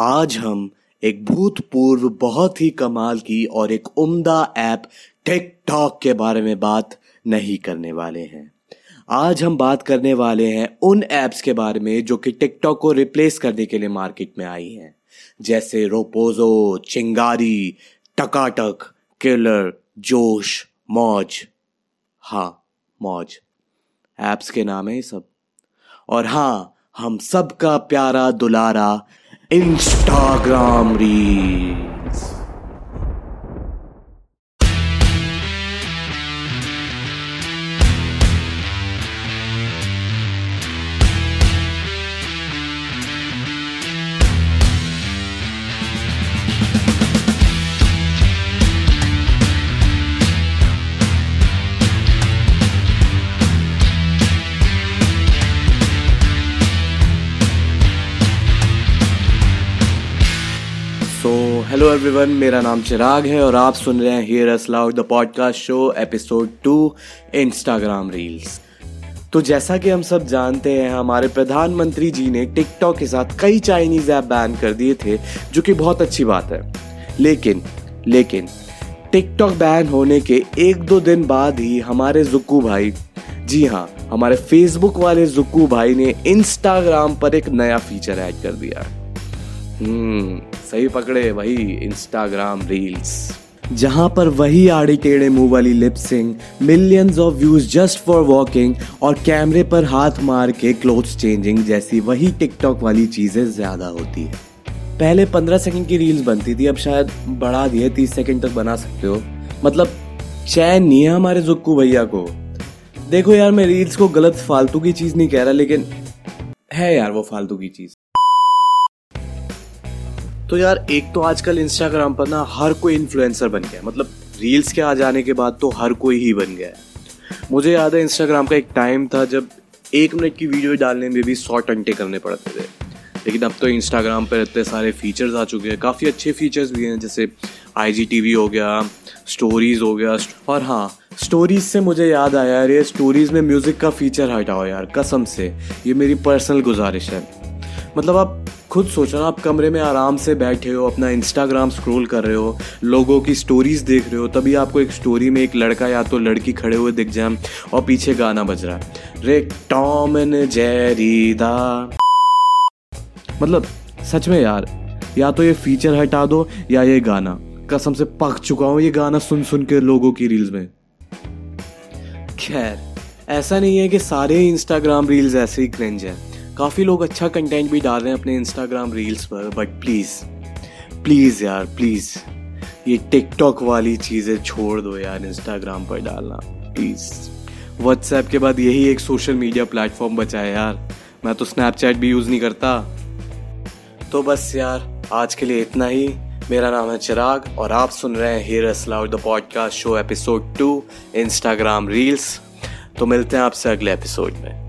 आज हम एक भूतपूर्व, बहुत ही कमाल की और एक उम्दा ऐप टिकटॉक के बारे में बात नहीं करने वाले हैं। आज हम बात करने वाले हैं उन एप्स के बारे में जो कि टिकटॉक को रिप्लेस करने के लिए मार्केट में आई हैं। जैसे रोपोजो, चिंगारी, टकाटक, किलर, जोश, मौज। हाँ मौज। ऐप्स के नाम है सब। और हाँ हम सबका प्यारा दुलारा इंस्टाग्राम रील्स हेलो एवरीवन मेरा नाम चिराग है और आप सुन रहे हैं Hear Us Loud the podcast show episode two Instagram reels तो जैसा कि हम सब जानते हैं, हमारे प्रधानमंत्री जी ने टिकटॉक के साथ कई चाइनीज़ ऐप बैन कर दिए थे, जो कि बहुत अच्छी बात है। लेकिन लेकिन टिकटॉक बैन होने के एक दो दिन बाद ही हमारे जुक्कू भाई, जी हाँ हमारे फेसबुक वाले जुक्कू भाई ने इंस्टाग्राम पर एक नया फीचर ऐड कर दिया। हम्म सही पकड़े वही इंस्टाग्राम रील्स जहाँ पर वही आड़ी टेढ़े मुँह वाली lip syncing millions of views just for walking और कैमरे पर हाथ मार के क्लोथ्स चेंजिंग जैसी वही टिकटॉक वाली चीज़ें ज़्यादा होती है। पहले पंद्रह सेकंड की रील्स बनती थी, अब शायद बढ़ा दिए तीस सेकंड तक बना सकते हो। मतलब चैन नहीं है हमारे जुक्कू भैया को। देखो यार, मैं रील्स को गलत फालतू की चीज़ नहीं कह रहा, लेकिन है यार वो फालतू की चीज़। तो यार, एक तो आजकल इंस्टाग्राम पर ना हर कोई इन्फ्लुएंसर बन गया मतलब रील्स के आ जाने के बाद तो हर कोई ही बन गया है। मुझे याद है इंस्टाग्राम का एक टाइम था जब एक मिनट की वीडियो डालने में भी सौ टंटे करने पड़ते थे। लेकिन अब तो इंस्टाग्राम पर इतने सारे फीचर्स आ चुके हैं। काफ़ी अच्छे फीचर्स भी हैं, जैसे IGTV हो गया स्टोरीज हो गया और हाँ स्टोरीज से मुझे याद आया यार ये स्टोरीज में म्यूज़िक का फीचर हटाओ यार, कसम से। ये मेरी पर्सनल गुजारिश है। मतलब आप खुद सोचो ना, आप कमरे में आराम से बैठे हो, अपना इंस्टाग्राम स्क्रॉल कर रहे हो, लोगों की स्टोरीज देख रहे हो, तभी आपको एक स्टोरी में एक लड़का या तो लड़की खड़े हुए दिख जाए, और पीछे गाना बज रहा है। रे टॉम एंड जेरी मतलब सच में यार, या तो ये फीचर हटा दो, या ये गाना। कसम से पक चुका हूँ ये गाना सुन सुन के लोगों की रील्स में। खैर, ऐसा नहीं है कि सारे इंस्टाग्राम रील्स ऐसे ही क्रेंज हैं। काफ़ी लोग अच्छा कंटेंट भी डाल रहे हैं अपने इंस्टाग्राम रील्स पर बट प्लीज़ प्लीज़ यार प्लीज़ ये टिकटॉक वाली चीज़ें छोड़ दो यार इंस्टाग्राम पर डालना प्लीज़ व्हाट्सएप के बाद यही एक सोशल मीडिया प्लेटफॉर्म बचा है यार. मैं तो स्नैपचैट भी यूज़ नहीं करता. तो बस यार, आज के लिए इतना ही. मेरा नाम है चिराग और आप सुन रहे हैं Hear Aloud the podcast show episode two Instagram reels तो मिलते हैं आपसे अगले एपिसोड में.